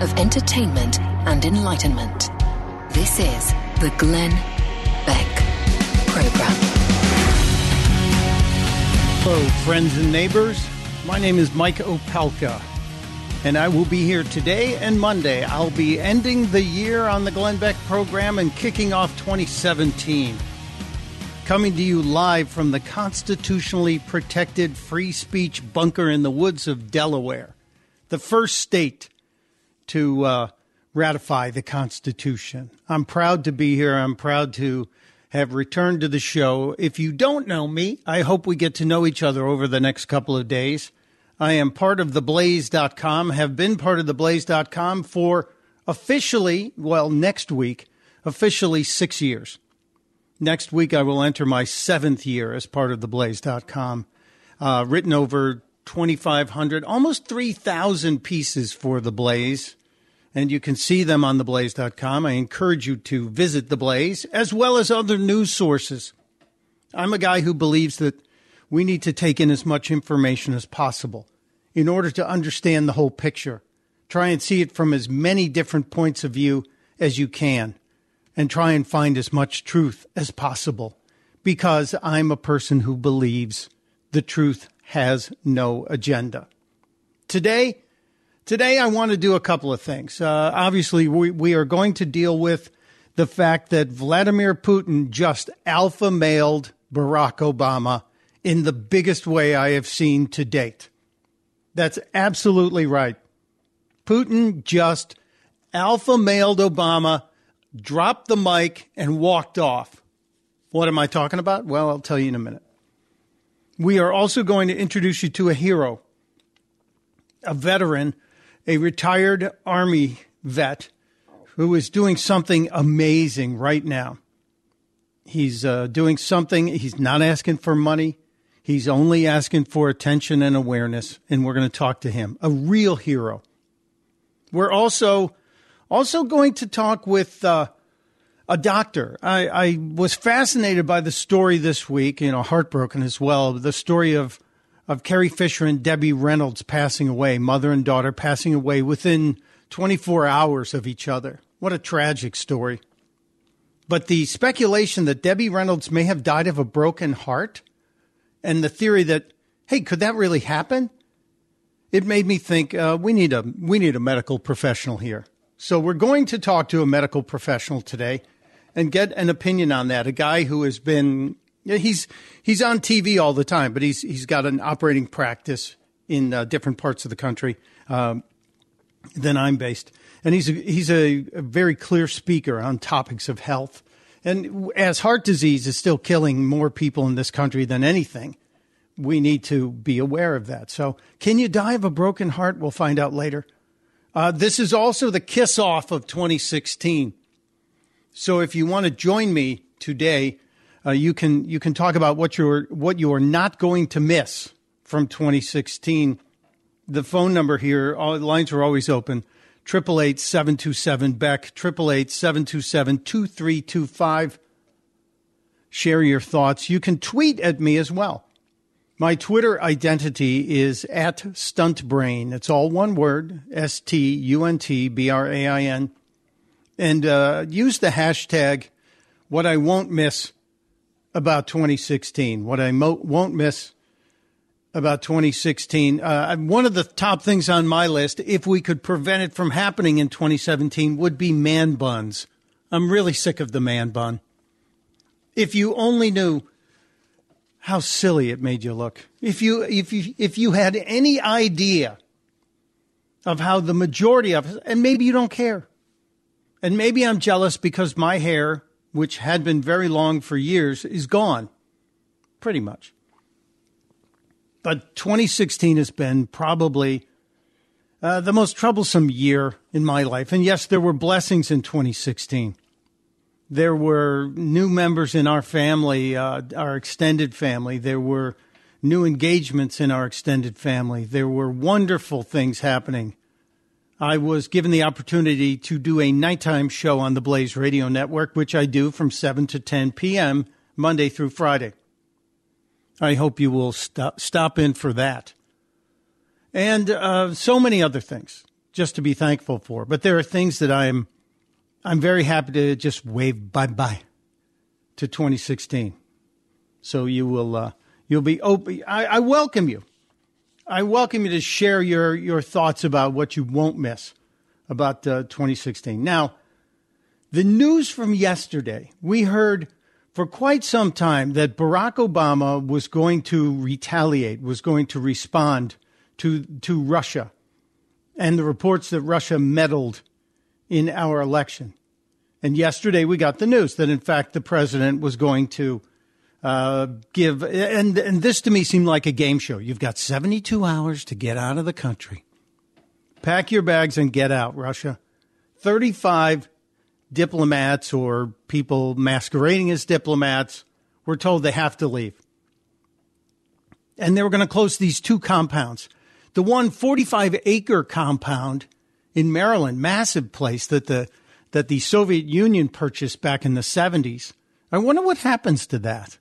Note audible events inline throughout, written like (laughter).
of entertainment and enlightenment. This is the Glenn Beck Program. Hello, friends and neighbors. My name is Mike Opelka, and I will be here today and Monday. I'll be ending the year on the Glenn Beck program and kicking off 2017. Coming to you live from the constitutionally protected free speech bunker in the woods of Delaware, the first state to uh, ratify the Constitution. I'm proud to be here. I'm proud to have returned to the show. If you don't know me, I hope we get to know each other over the next couple of days. I am part of theblaze.com, have been part of theblaze.com for officially, well, next week, officially six years. Next week, I will enter my seventh year as part of theblaze.com. Uh, written over 2,500, almost 3,000 pieces for The Blaze and you can see them on theblaze.com. I encourage you to visit The Blaze as well as other news sources. I'm a guy who believes that we need to take in as much information as possible in order to understand the whole picture. Try and see it from as many different points of view as you can and try and find as much truth as possible because I'm a person who believes the truth has no agenda. Today, Today, I want to do a couple of things. Uh, obviously, we, we are going to deal with the fact that Vladimir Putin just alpha mailed Barack Obama in the biggest way I have seen to date. That's absolutely right. Putin just alpha mailed Obama, dropped the mic, and walked off. What am I talking about? Well, I'll tell you in a minute. We are also going to introduce you to a hero, a veteran a retired Army vet who is doing something amazing right now. He's uh, doing something, he's not asking for money. He's only asking for attention and awareness, and we're going to talk to him. A real hero. We're also also going to talk with uh, a doctor. I, I was fascinated by the story this week, you know, heartbroken as well. The story of of Carrie Fisher and Debbie Reynolds passing away, mother and daughter passing away within 24 hours of each other. What a tragic story. But the speculation that Debbie Reynolds may have died of a broken heart and the theory that, hey, could that really happen? It made me think uh, we need a we need a medical professional here. So we're going to talk to a medical professional today and get an opinion on that. A guy who has been he's he's on TV all the time, but he's he's got an operating practice in uh, different parts of the country um, than I'm based, and he's a, he's a, a, very clear speaker on topics of health. And as heart disease is still killing more people in this country than anything, we need to be aware of that. So, can you die of a broken heart? We'll find out later. Uh, this is also the kiss off of 2016. So, if you want to join me today uh, you can you can talk about what you're what you are not going to miss from 2016. The phone number here, all lines are always open. Triple eight seven two seven Beck. Triple eight seven two seven two three two five. Share your thoughts. You can tweet at me as well. My Twitter identity is at Stuntbrain. It's all one word: S T U N T B R A I N. and uh, use the hashtag what I won't miss about 2016, what I mo- won't miss about 2016. Uh, one of the top things on my list, if we could prevent it from happening in 2017, would be man buns. I'm really sick of the man bun. If you only knew how silly it made you look. If you if you if you had any idea of how the majority of us, and maybe you don't care. And maybe I'm jealous because my hair, which had been very long for years, is gone. Pretty much. But 2016 has been probably uh, the most troublesome year in my life. And yes, there were blessings in 2016. There were new members in our family, uh, our extended family. There were new engagements in our extended family. There were wonderful things happening. I was given the opportunity to do a nighttime show on the Blaze Radio Network, which I do from 7 to 10 p.m. Monday through Friday. I hope you will stop, stop in for that. And uh, so many other things just to be thankful for. But there are things that I'm, I'm very happy to just wave bye bye to 2016. So you will, uh, you'll be open. I, I welcome you. I welcome you to share your, your thoughts about what you won't miss about uh, 2016. Now, the news from yesterday, we heard for quite some time that Barack Obama was going to retaliate, was going to respond to, to Russia and the reports that Russia meddled in our election. And yesterday we got the news that, in fact, the president was going to uh, give, and, and this to me seemed like a game show. You've got 72 hours to get out of the country. Pack your bags and get out, Russia. 35 diplomats or people masquerading as diplomats were told they have to leave. And they were going to close these two compounds. The one 45 acre compound in Maryland, massive place that the, that the Soviet Union purchased back in the 70s. I wonder what happens to that.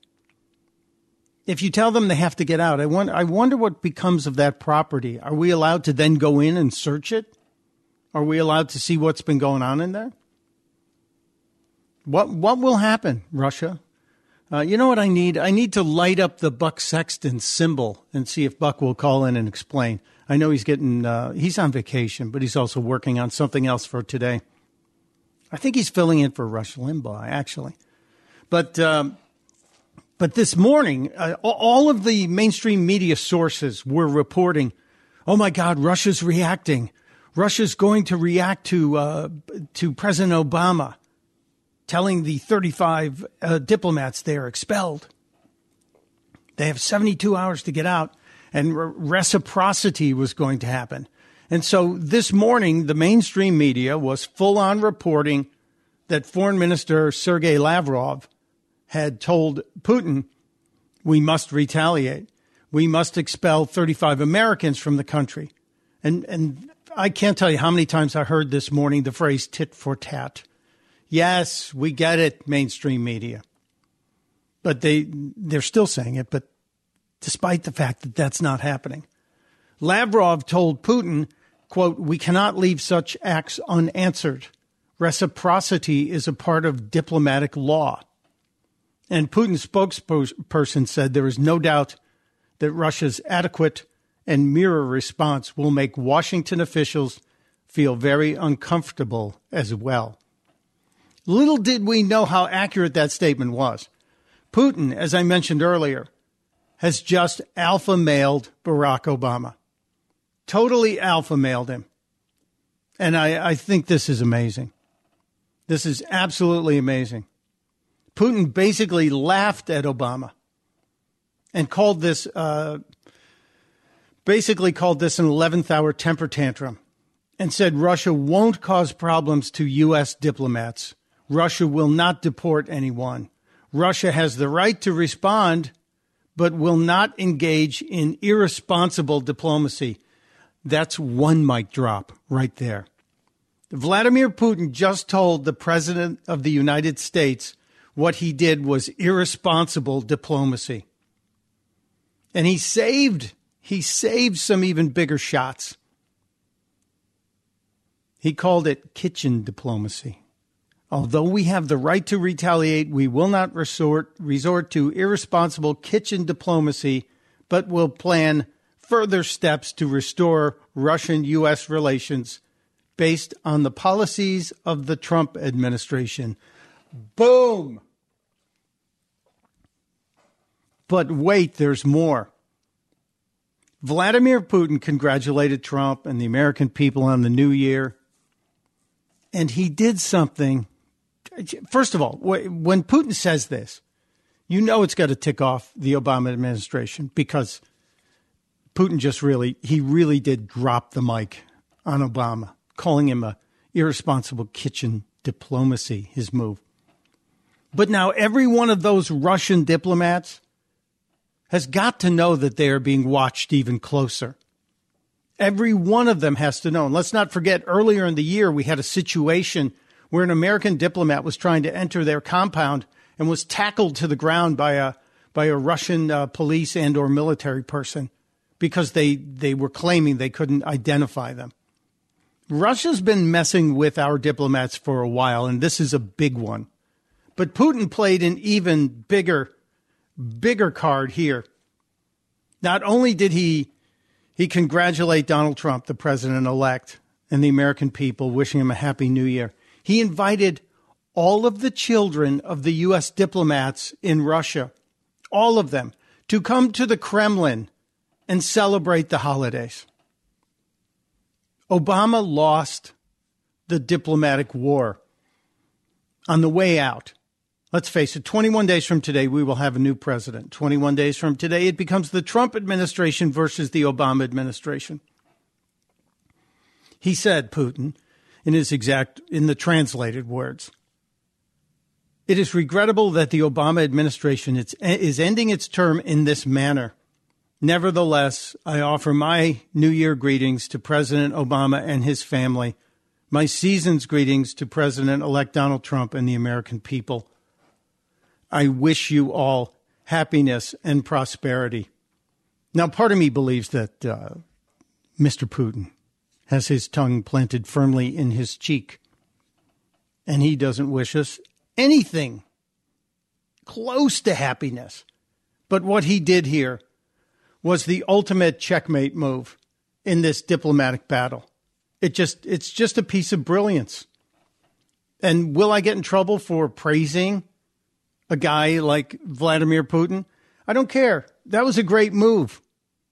If you tell them they have to get out, I wonder, I wonder what becomes of that property. Are we allowed to then go in and search it? Are we allowed to see what's been going on in there? What what will happen, Russia? Uh, you know what I need? I need to light up the Buck Sexton symbol and see if Buck will call in and explain. I know he's getting uh, he's on vacation, but he's also working on something else for today. I think he's filling in for Rush Limbaugh, actually. But um, but this morning, uh, all of the mainstream media sources were reporting, "Oh my God, Russia's reacting. Russia's going to react to uh, to President Obama." telling the 35 uh, diplomats they are expelled. They have 72 hours to get out, and re- reciprocity was going to happen. And so this morning, the mainstream media was full on reporting that Foreign Minister Sergei Lavrov had told Putin, we must retaliate. We must expel 35 Americans from the country. And, and I can't tell you how many times I heard this morning the phrase tit for tat. Yes, we get it, mainstream media. But they they're still saying it, but despite the fact that that's not happening. Lavrov told Putin, quote, "We cannot leave such acts unanswered. Reciprocity is a part of diplomatic law." And Putin's spokesperson said there is no doubt that Russia's adequate and mirror response will make Washington officials feel very uncomfortable as well. Little did we know how accurate that statement was. Putin, as I mentioned earlier, has just alpha mailed Barack Obama. Totally alpha mailed him. And I, I think this is amazing. This is absolutely amazing. Putin basically laughed at Obama and called this, uh, basically called this an 11th hour temper tantrum and said Russia won't cause problems to U.S. diplomats Russia will not deport anyone. Russia has the right to respond, but will not engage in irresponsible diplomacy. That's one mic drop right there. Vladimir Putin just told the President of the United States what he did was irresponsible diplomacy. And he saved, he saved some even bigger shots. He called it kitchen diplomacy. Although we have the right to retaliate, we will not resort, resort to irresponsible kitchen diplomacy, but will plan further steps to restore Russian U.S. relations based on the policies of the Trump administration. Boom! But wait, there's more. Vladimir Putin congratulated Trump and the American people on the new year. And he did something. First of all, when Putin says this, you know it's got to tick off the Obama administration because Putin just really, he really did drop the mic on Obama, calling him a irresponsible kitchen diplomacy, his move. But now every one of those Russian diplomats has got to know that they are being watched even closer. Every one of them has to know. And let's not forget, earlier in the year, we had a situation where an American diplomat was trying to enter their compound and was tackled to the ground by a by a Russian uh, police and or military person because they they were claiming they couldn't identify them. Russia's been messing with our diplomats for a while, and this is a big one. But Putin played an even bigger bigger card here. Not only did he he congratulate Donald Trump, the president elect, and the American people, wishing him a happy new year. He invited all of the children of the U.S. diplomats in Russia, all of them, to come to the Kremlin and celebrate the holidays. Obama lost the diplomatic war on the way out. Let's face it, 21 days from today, we will have a new president. 21 days from today, it becomes the Trump administration versus the Obama administration. He said, Putin, in his exact, in the translated words, it is regrettable that the Obama administration is ending its term in this manner. Nevertheless, I offer my New Year greetings to President Obama and his family, my season's greetings to President elect Donald Trump and the American people. I wish you all happiness and prosperity. Now, part of me believes that uh, Mr. Putin has his tongue planted firmly in his cheek, and he doesn't wish us anything close to happiness. But what he did here was the ultimate checkmate move in this diplomatic battle. It just it's just a piece of brilliance. And will I get in trouble for praising a guy like Vladimir Putin. I don't care. That was a great move.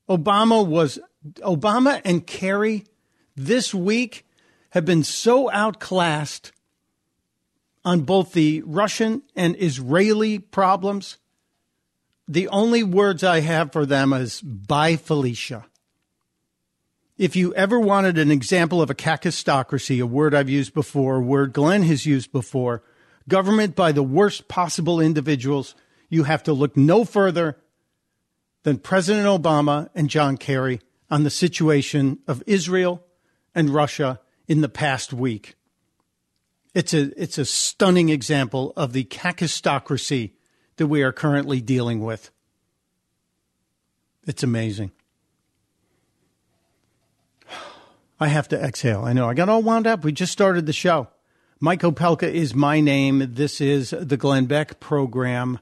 Obama was Obama and Kerry this week have been so outclassed on both the Russian and Israeli problems. The only words I have for them is bye Felicia. If you ever wanted an example of a kakistocracy, a word I've used before, a word Glenn has used before, government by the worst possible individuals, you have to look no further than President Obama and John Kerry on the situation of Israel and Russia in the past week. It's a, it's a stunning example of the kakistocracy that we are currently dealing with. It's amazing. (sighs) I have to exhale. I know. I got all wound up. We just started the show. Mike Opelka is my name. This is the Glenn Beck program.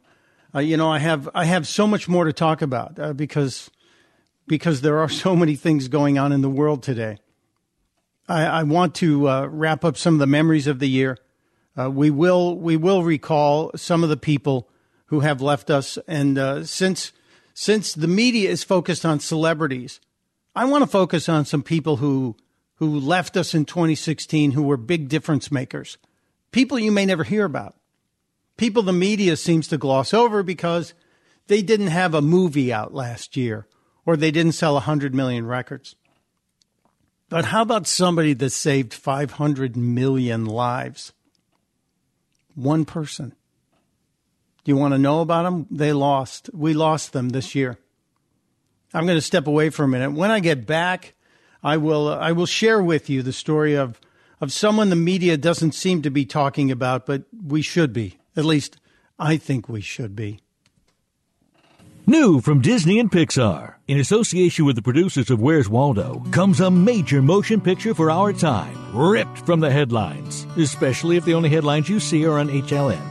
Uh, you know, I have I have so much more to talk about uh, because because there are (laughs) so many things going on in the world today. I, I want to uh, wrap up some of the memories of the year. Uh, we will we will recall some of the people who have left us, and uh, since since the media is focused on celebrities, I want to focus on some people who who left us in 2016 who were big difference makers. People you may never hear about. People the media seems to gloss over because they didn't have a movie out last year or they didn't sell 100 million records. But how about somebody that saved 500 million lives? One person. Do you want to know about them? They lost. We lost them this year. I'm going to step away for a minute. When I get back, I will uh, I will share with you the story of of someone the media doesn't seem to be talking about, but we should be. At least I think we should be. New from Disney and Pixar, in association with the producers of Where's Waldo, comes a major motion picture for our time, ripped from the headlines, especially if the only headlines you see are on HLN.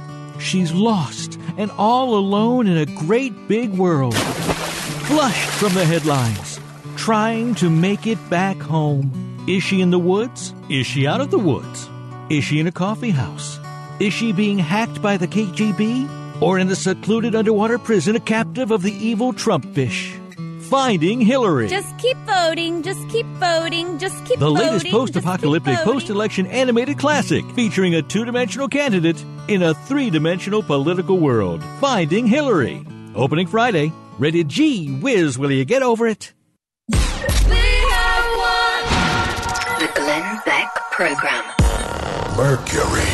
She's lost and all alone in a great big world, flushed from the headlines, trying to make it back home. Is she in the woods? Is she out of the woods? Is she in a coffee house? Is she being hacked by the KGB? or in the secluded underwater prison, a captive of the evil Trump fish. Finding Hillary. Just keep voting, just keep voting, just keep the voting. The latest post apocalyptic post election animated classic featuring a two dimensional candidate in a three dimensional political world. Finding Hillary. Opening Friday. Rated G Whiz, will you get over it? Program. Mercury.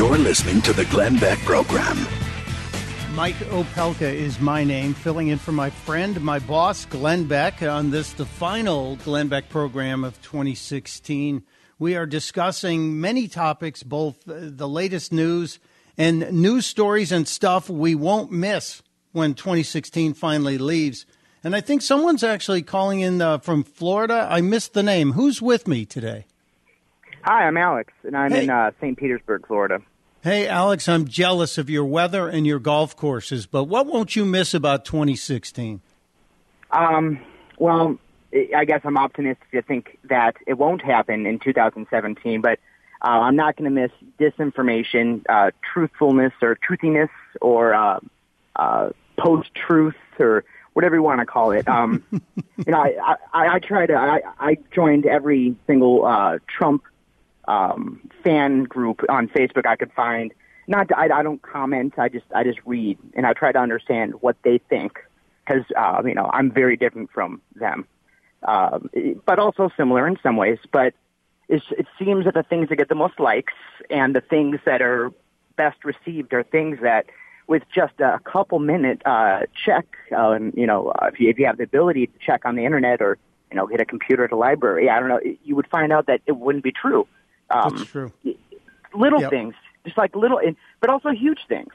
You're listening to the Glenn Beck Program. Mike Opelka is my name, filling in for my friend, my boss, Glenn Beck, on this, the final Glenn Beck program of 2016. We are discussing many topics, both the latest news and news stories and stuff we won't miss when 2016 finally leaves. And I think someone's actually calling in uh, from Florida. I missed the name. Who's with me today? Hi, I'm Alex, and I'm hey. in uh, St. Petersburg, Florida. Hey, Alex, I'm jealous of your weather and your golf courses, but what won't you miss about 2016? Um, well, I guess I'm optimistic to think that it won't happen in 2017, but uh, I'm not going to miss disinformation, uh, truthfulness, or truthiness, or uh, uh, post-truth, or whatever you want to call it. Um, (laughs) you know, I, I, I try to. I, I joined every single uh, Trump um, fan group on Facebook I could find. Not, I, I don't comment. I just, I just read, and I try to understand what they think because, uh, you know, I'm very different from them, um, but also similar in some ways. But it's, it seems that the things that get the most likes and the things that are best received are things that, with just a couple minute uh, check, uh, and you know, uh, if you, if you have the ability to check on the internet or you know, get a computer at a library, I don't know, you would find out that it wouldn't be true. Um, That's true. Little yep. things, just like little, but also huge things.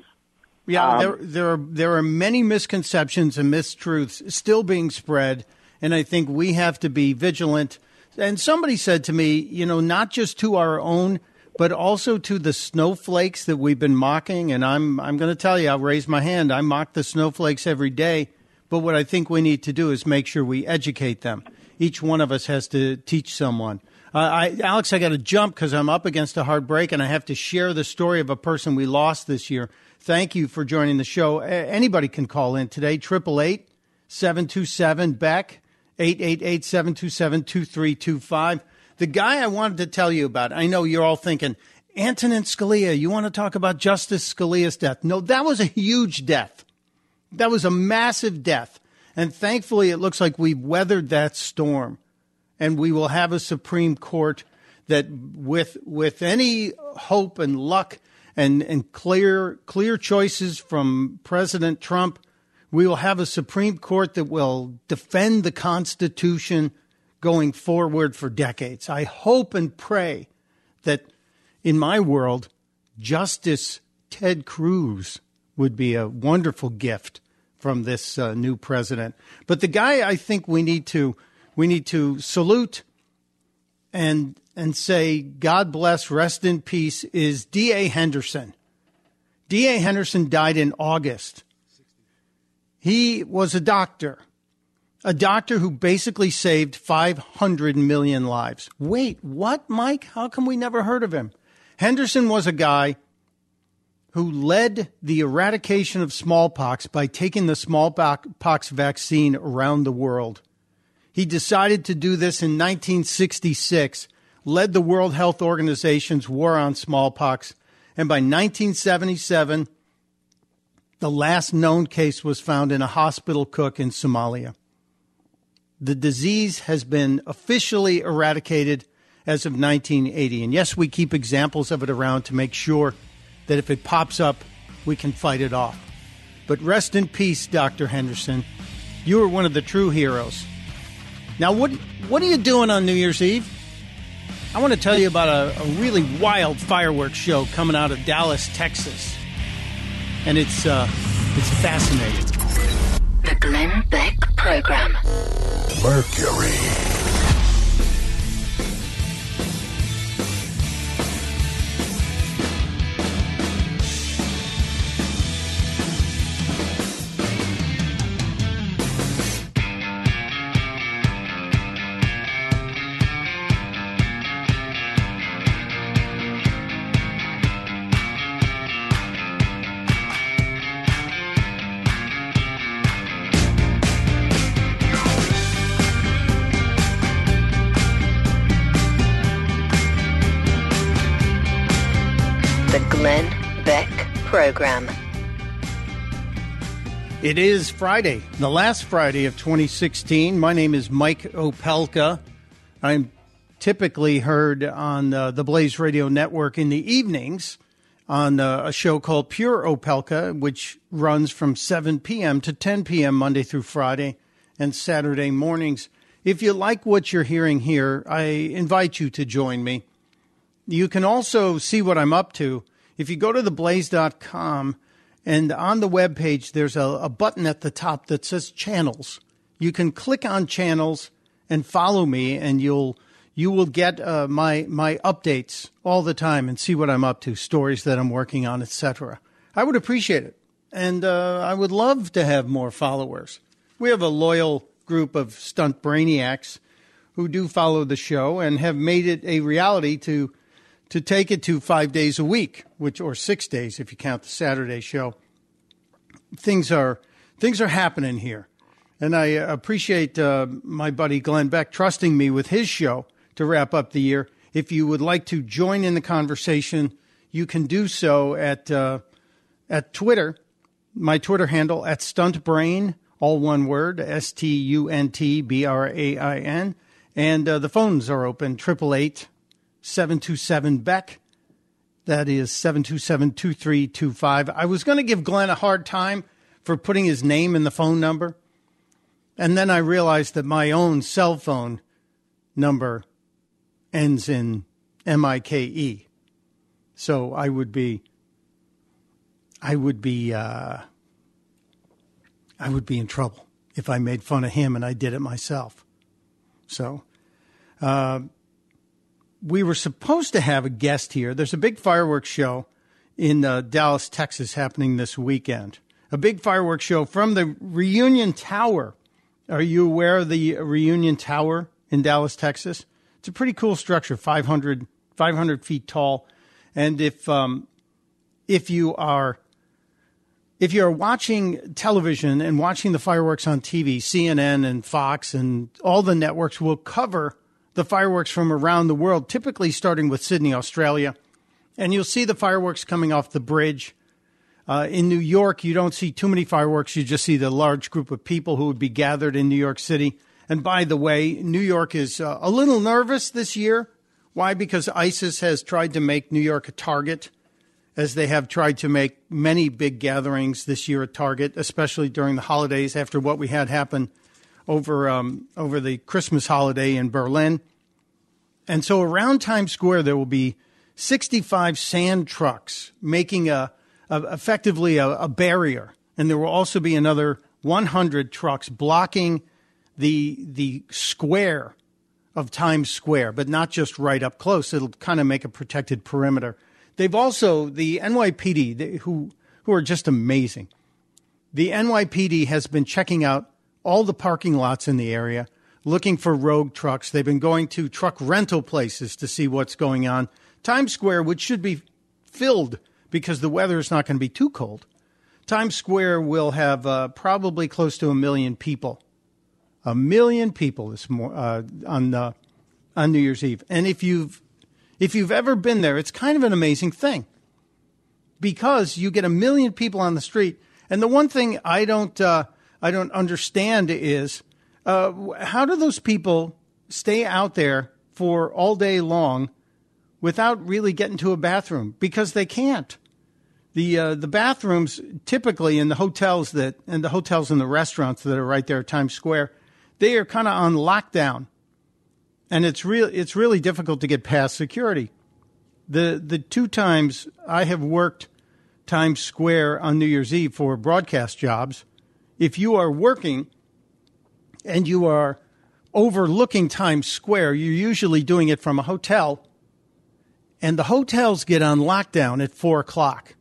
Yeah, um, there there are there are many misconceptions and mistruths still being spread, and I think we have to be vigilant. And somebody said to me, you know, not just to our own, but also to the snowflakes that we've been mocking. And I'm I'm going to tell you, I'll raise my hand. I mock the snowflakes every day. But what I think we need to do is make sure we educate them. Each one of us has to teach someone. Uh, I, Alex, I got to jump because I'm up against a hard break, and I have to share the story of a person we lost this year. Thank you for joining the show. anybody can call in today. Triple eight seven two seven Beck eight eight eight seven two seven two three two five. The guy I wanted to tell you about. I know you're all thinking Antonin Scalia. You want to talk about Justice Scalia's death? No, that was a huge death. That was a massive death. And thankfully, it looks like we've weathered that storm and we will have a Supreme Court that, with with any hope and luck and and clear clear choices from President Trump, we will have a Supreme Court that will defend the Constitution going forward for decades. I hope and pray that in my world, Justice Ted Cruz would be a wonderful gift from this uh, new president. But the guy I think we need to we need to salute and and say God bless, rest in peace is D.A. Henderson. D.A. Henderson died in August. He was a doctor. A doctor who basically saved 500 million lives. Wait, what, Mike? How come we never heard of him? Henderson was a guy who led the eradication of smallpox by taking the smallpox vaccine around the world. He decided to do this in 1966, led the World Health Organization's war on smallpox, and by 1977, the last known case was found in a hospital cook in Somalia. The disease has been officially eradicated as of 1980. And yes, we keep examples of it around to make sure that if it pops up, we can fight it off. But rest in peace, Dr. Henderson. You are one of the true heroes. Now, what, what are you doing on New Year's Eve? I want to tell you about a, a really wild fireworks show coming out of Dallas, Texas. And it's, uh, it's fascinating. The Glenn Beck Program. Mercury. Program. It is Friday, the last Friday of 2016. My name is Mike Opelka. I'm typically heard on uh, the Blaze Radio Network in the evenings on uh, a show called Pure Opelka, which runs from 7 p.m. to 10 p.m. Monday through Friday and Saturday mornings. If you like what you're hearing here, I invite you to join me. You can also see what I'm up to if you go to theblaze.com and on the web page, there's a, a button at the top that says channels. You can click on channels and follow me, and you'll you will get uh, my my updates all the time and see what I'm up to, stories that I'm working on, etc. I would appreciate it, and uh, I would love to have more followers. We have a loyal group of stunt brainiacs who do follow the show and have made it a reality to to take it to five days a week, which or six days if you count the Saturday show. Things are things are happening here, and I appreciate uh, my buddy Glenn Beck trusting me with his show to wrap up the year. If you would like to join in the conversation, you can do so at uh, at Twitter. My Twitter handle at StuntBrain, all one word, S T U N T B R A I N, and uh, the phones are open triple eight 727 Beck. That is 727 2325. I was going to give Glenn a hard time for putting his name in the phone number. And then I realized that my own cell phone number ends in M I K E. So I would be, I would be, uh, I would be in trouble if I made fun of him and I did it myself. So, uh, we were supposed to have a guest here. There's a big fireworks show in uh, Dallas, Texas, happening this weekend. A big fireworks show from the Reunion Tower. Are you aware of the Reunion Tower in Dallas, Texas? It's a pretty cool structure, 500, 500 feet tall. And if um, if you are if you're watching television and watching the fireworks on TV, CNN and Fox and all the networks will cover the fireworks from around the world, typically starting with Sydney, Australia. And you'll see the fireworks coming off the bridge. Uh, in New York, you don't see too many fireworks. You just see the large group of people who would be gathered in New York City. And by the way, New York is uh, a little nervous this year. Why? Because ISIS has tried to make New York a target, as they have tried to make many big gatherings this year a target, especially during the holidays after what we had happen over um, over the Christmas holiday in Berlin. And so around Times Square, there will be 65 sand trucks making a, a effectively a, a, barrier, and there will also be another 100 trucks blocking the the square of Times Square, but not just right up close. It'll kind of make a protected perimeter. They've also the NYPD, they, who who are just amazing. The NYPD has been checking out all the parking lots in the area, looking for rogue trucks. They've been going to truck rental places to see what's going on. Times Square, which should be filled because the weather is not going to be too cold. Times Square will have uh, probably close to a million people. A million people this mo- uh, on uh, on New Year's Eve. And if you've if you've ever been there, it's kind of an amazing thing because you get a million people on the street. And the one thing I don't uh, I don't understand is uh, how do those people stay out there for all day long without really getting to a bathroom because they can't. The uh, the bathrooms typically in the hotels that and the hotels and the restaurants that are right there at Times Square, they are kind of on lockdown, and it's real it's really difficult to get past security. The the two times I have worked Times Square on New Year's Eve for broadcast jobs, if you are working and you are overlooking Times Square, you're usually doing it from a hotel, and the hotels get on lockdown at four o'clock.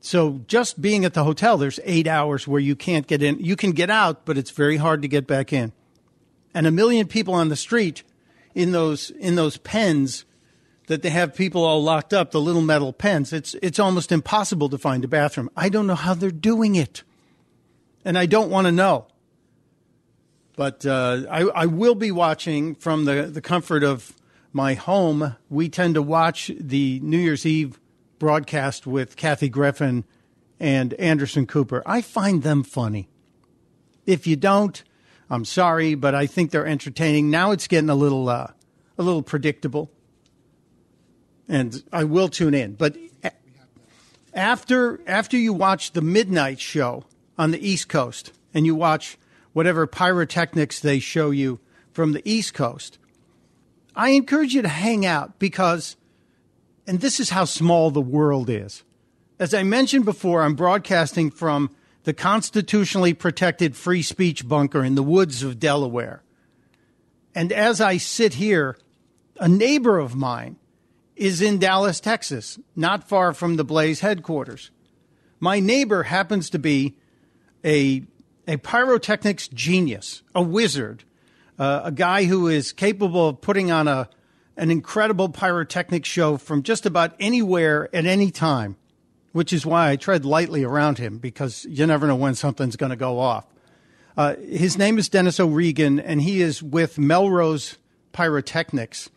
So just being at the hotel, there's eight hours where you can't get in. You can get out, but it's very hard to get back in. And a million people on the street in those in those pens that they have people all locked up, the little metal pens. It's it's almost impossible to find a bathroom. I don't know how they're doing it, and I don't want to know. But uh, I, I will be watching from the, the comfort of my home. We tend to watch the New Year's Eve broadcast with Kathy Griffin and Anderson Cooper. I find them funny. If you don't, I'm sorry, but I think they're entertaining. Now it's getting a little uh, a little predictable, and I will tune in. But after after you watch the midnight show on the East Coast and you watch whatever pyrotechnics they show you from the East Coast, I encourage you to hang out because and this is how small the world is. As I mentioned before, I'm broadcasting from the constitutionally protected free speech bunker in the woods of Delaware. And as I sit here, a neighbor of mine is in Dallas, Texas, not far from the Blaze headquarters. My neighbor happens to be a, a pyrotechnics genius, a wizard, uh, a guy who is capable of putting on a an incredible pyrotechnic show from just about anywhere at any time, which is why I tread lightly around him because you never know when something's going to go off. Uh, his name is Denis O'Regan, and he is with Melrose Pyrotechnics,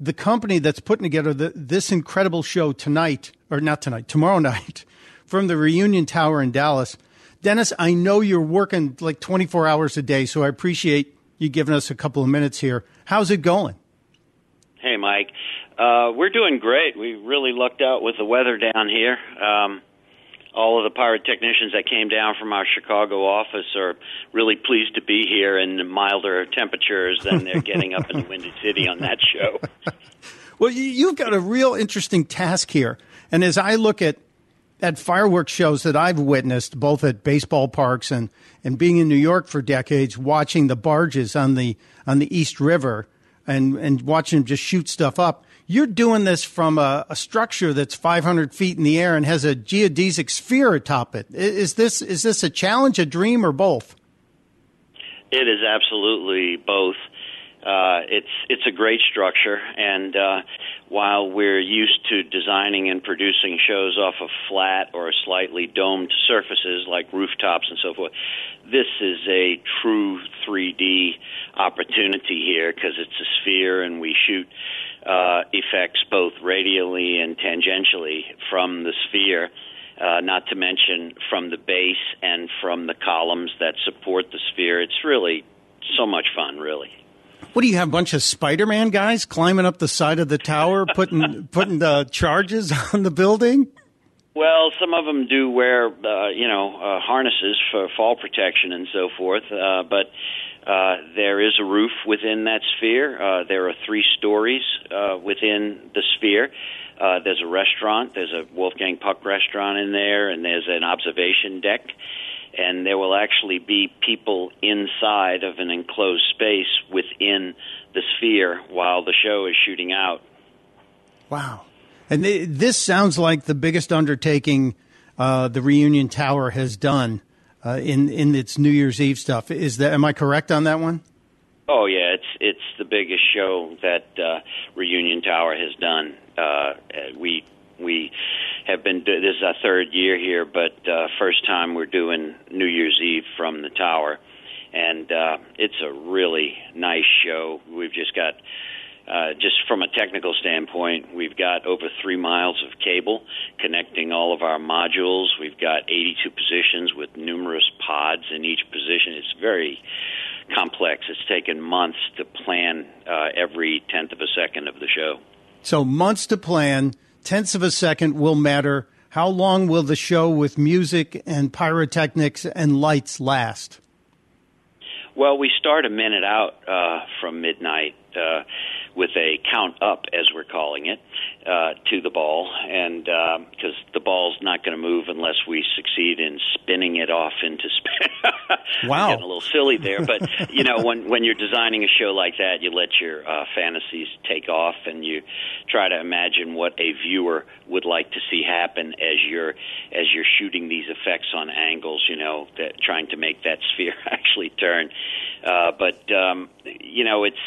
the company that's putting together the, this incredible show tonight, or not tonight, tomorrow (laughs) night, from the Reunion Tower in Dallas. Denis, I know you're working like 24 hours a day, so I appreciate you giving us a couple of minutes here. How's it going? Hey, Mike. Uh, we're doing great. We really lucked out with the weather down here. Um, all of the pyrotechnicians that came down from our Chicago office are really pleased to be here in milder temperatures than they're getting up in the Windy City on that show. (laughs) well, you've got a real interesting task here. And as I look at at fireworks shows that I've witnessed, both at baseball parks and, and being in New York for decades, watching the barges on the on the East River and, and watching them just shoot stuff up. You're doing this from a, a structure that's 500 feet in the air and has a geodesic sphere atop it. Is this is this a challenge, a dream, or both? It is absolutely both. Uh, it's it's a great structure, and uh, while we're used to designing and producing shows off of flat or slightly domed surfaces like rooftops and so forth, this is a true 3D opportunity here because it's a sphere, and we shoot uh, effects both radially and tangentially from the sphere. Uh, not to mention from the base and from the columns that support the sphere. It's really so much fun, really. What do you have? A bunch of Spider-Man guys climbing up the side of the tower, putting (laughs) putting the charges on the building. Well, some of them do wear, uh, you know, uh, harnesses for fall protection and so forth. Uh, but uh, there is a roof within that sphere. Uh, there are three stories uh, within the sphere. Uh, there's a restaurant. There's a Wolfgang Puck restaurant in there, and there's an observation deck and there will actually be people inside of an enclosed space within the sphere while the show is shooting out. Wow. And this sounds like the biggest undertaking uh, the Reunion Tower has done uh, in in its New Year's Eve stuff. Is that am I correct on that one? Oh yeah, it's it's the biggest show that uh, Reunion Tower has done. Uh, we we have been this is our third year here, but uh, first time we're doing New Year's Eve from the tower, and uh, it's a really nice show. We've just got. Uh, just from a technical standpoint, we've got over three miles of cable connecting all of our modules. We've got 82 positions with numerous pods in each position. It's very complex. It's taken months to plan uh, every tenth of a second of the show. So, months to plan, tenths of a second will matter. How long will the show with music and pyrotechnics and lights last? Well, we start a minute out uh, from midnight. Uh, with a count up, as we're calling it, uh, to the ball, and because um, the ball's not going to move unless we succeed in spinning it off into spin. (laughs) wow, getting a little silly there, but you know when when you're designing a show like that, you let your uh, fantasies take off, and you try to imagine what a viewer would like to see happen as you're as you're shooting these effects on angles. You know, that trying to make that (laughs) sphere actually turn. Uh, but um, you know, it's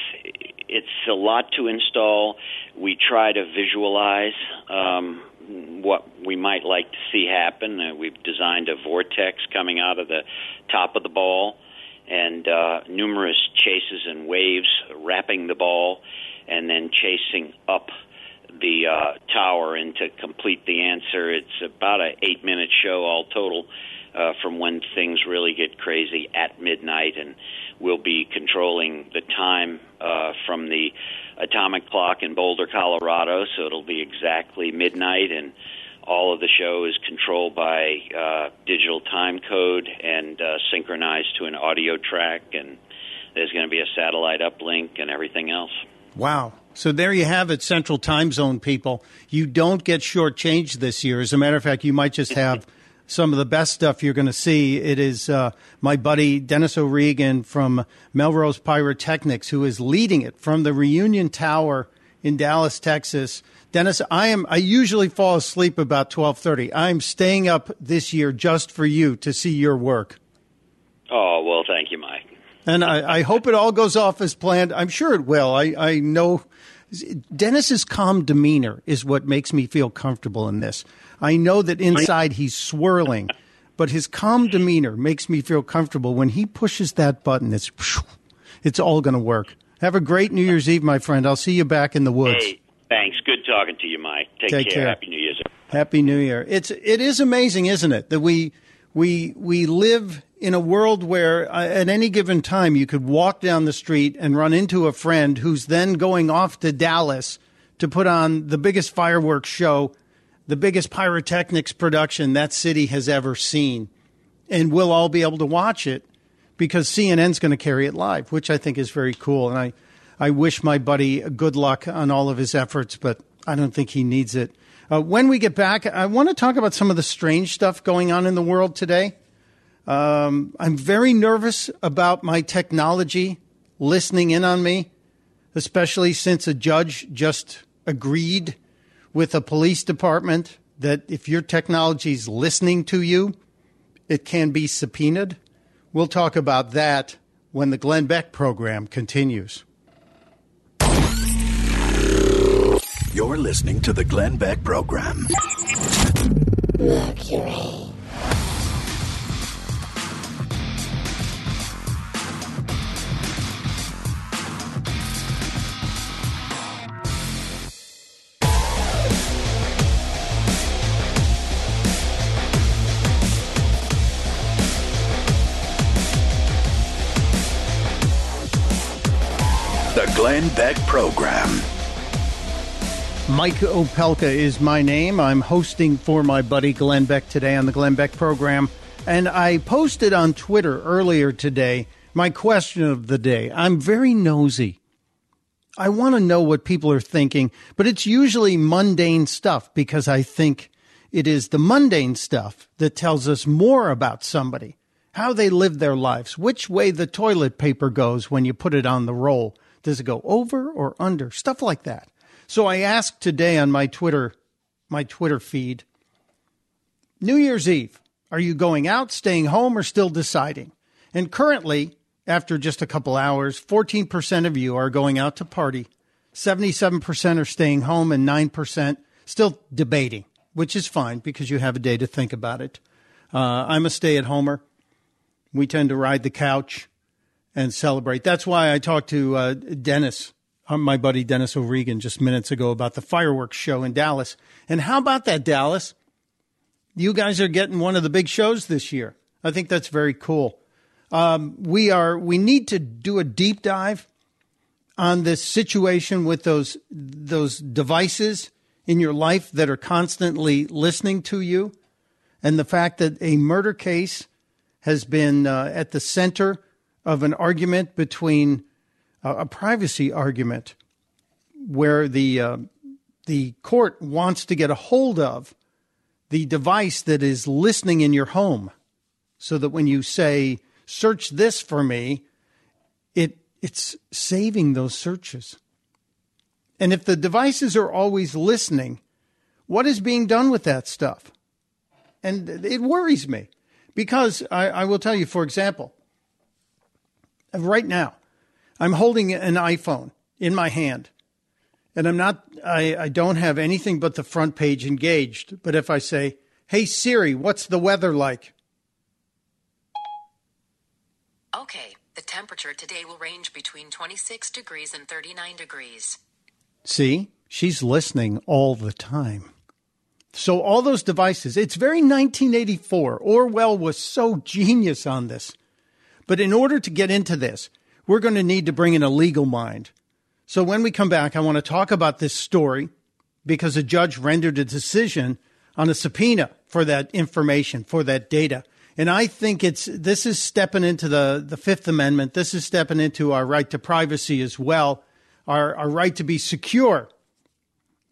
it's a lot to install. We try to visualize um, what we might like to see happen. Uh, we've designed a vortex coming out of the top of the ball, and uh, numerous chases and waves wrapping the ball, and then chasing up the uh, tower. And to complete the answer, it's about an eight-minute show all total. Uh, from when things really get crazy at midnight, and we'll be controlling the time uh, from the atomic clock in Boulder, Colorado. So it'll be exactly midnight, and all of the show is controlled by uh, digital time code and uh, synchronized to an audio track. And there's going to be a satellite uplink and everything else. Wow. So there you have it, Central Time Zone people. You don't get shortchanged this year. As a matter of fact, you might just (laughs) have some of the best stuff you're going to see. It is uh, my buddy Denis O'Regan from Melrose Pyrotechnics who is leading it from the Reunion Tower in Dallas, Texas. Denis, I am I usually fall asleep about 12:30. I'm staying up this year just for you to see your work. Oh, well, thank you, Mike. And I, I hope it all goes off as planned. I'm sure it will. I, I know Denis's calm demeanor is what makes me feel comfortable in this. I know that inside he's swirling, but his calm demeanor makes me feel comfortable. When he pushes that button, it's it's all going to work. Have a great New Year's Eve, my friend. I'll see you back in the woods. Hey, thanks. Good talking to you, Mike. Take, Take care. care. Happy New Year's. Happy New Year. It's it is amazing, isn't it, that we we we live in a world where uh, at any given time you could walk down the street and run into a friend who's then going off to Dallas to put on the biggest fireworks show the biggest pyrotechnics production that city has ever seen. And we'll all be able to watch it because CNN's going to carry it live, which I think is very cool. And I, I wish my buddy good luck on all of his efforts, but I don't think he needs it. Uh, when we get back, I want to talk about some of the strange stuff going on in the world today. Um, I'm very nervous about my technology listening in on me, especially since a judge just agreed with a police department that if your technology is listening to you, it can be subpoenaed. We'll talk about that when the Glenn Beck program continues. You're listening to the Glenn Beck program. Mercury. Beck program. Mike Opelka is my name. I'm hosting for my buddy Glenn Beck today on the Glenn Beck program. And I posted on Twitter earlier today my question of the day. I'm very nosy. I want to know what people are thinking, but it's usually mundane stuff because I think it is the mundane stuff that tells us more about somebody, how they live their lives, which way the toilet paper goes when you put it on the roll. Does it go over or under? Stuff like that. So I asked today on my Twitter, my Twitter feed, New Year's Eve. Are you going out, staying home, or still deciding? And currently, after just a couple hours, 14% of you are going out to party, 77% are staying home, and 9% still debating, which is fine because you have a day to think about it. Uh, I'm a stay at homer. We tend to ride the couch and celebrate. That's why I talked to uh, Denis, uh, my buddy Denis O'Regan, just minutes ago about the fireworks show in Dallas. And how about that, Dallas? You guys are getting one of the big shows this year. I think that's very cool. Um, we are. We need to do a deep dive on this situation with those those devices in your life that are constantly listening to you, and the fact that a murder case has been uh, at the center of an argument between uh, a privacy argument where the uh, the court wants to get a hold of the device that is listening in your home so that when you say search this for me it it's saving those searches. And if the devices are always listening what is being done with that stuff? And it worries me because I, I will tell you for example right now, I'm holding an iPhone in my hand and I'm not, I, I don't have anything but the front page engaged. But if I say, Hey Siri, what's the weather like? Okay, the temperature today will range between 26 degrees and 39 degrees. See, she's listening all the time. So, all those devices, it's very 1984. Orwell was so genius on this. But in order to get into this, we're going to need to bring in a legal mind. So when we come back, I want to talk about this story because a judge rendered a decision on a subpoena for that information, for that data. And I think it's this is stepping into the, the Fifth Amendment. This is stepping into our right to privacy as well, our, our right to be secure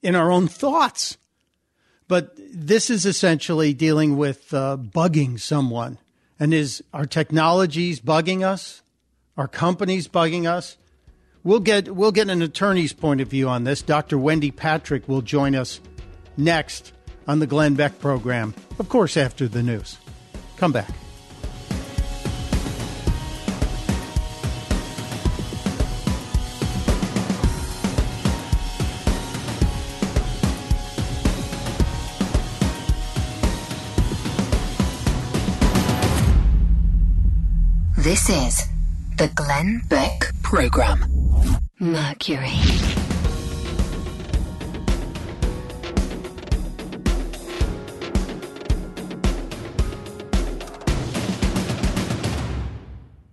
in our own thoughts. But this is essentially dealing with uh, bugging someone and is our technologies bugging us? Our companies bugging us? We'll get we'll get an attorney's point of view on this. Dr. Wendy Patrick will join us next on the Glenn Beck program. Of course, after the news. Come back. This is the Glenn Beck Program. Mercury.